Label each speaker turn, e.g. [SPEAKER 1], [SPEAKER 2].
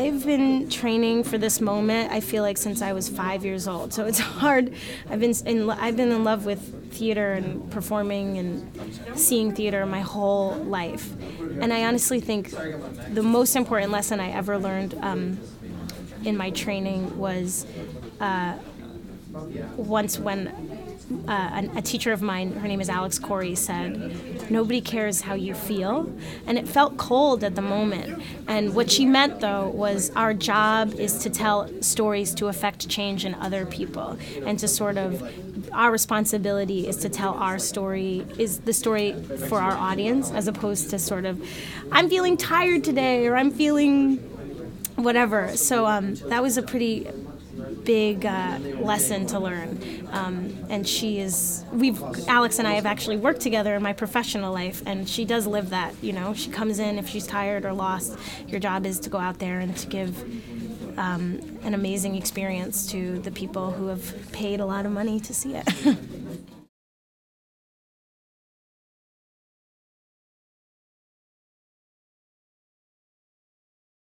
[SPEAKER 1] I've been training for this moment. I feel like since I was five years old, so it's hard. I've been in I've been in love with theater and performing and seeing theater my whole life, and I honestly think the most important lesson I ever learned um, in my training was uh, once when uh, a, teacher of mine, her name is Alex Corey, said, Nobody cares how you feel. And it felt cold at the moment. And what she meant, though, was our job is to tell stories to affect change in other people and to sort of our responsibility is to tell our story is the story for our audience as opposed to sort of i'm feeling tired today or i'm feeling whatever so um, that was a pretty big uh, lesson to learn. Um, and she is, we've, Alex and I have actually worked together in my professional life, and she does live that. You know, she comes in if she's tired or lost. Your job is to go out there and to give um, an amazing experience to the people who have paid a lot of money to see it.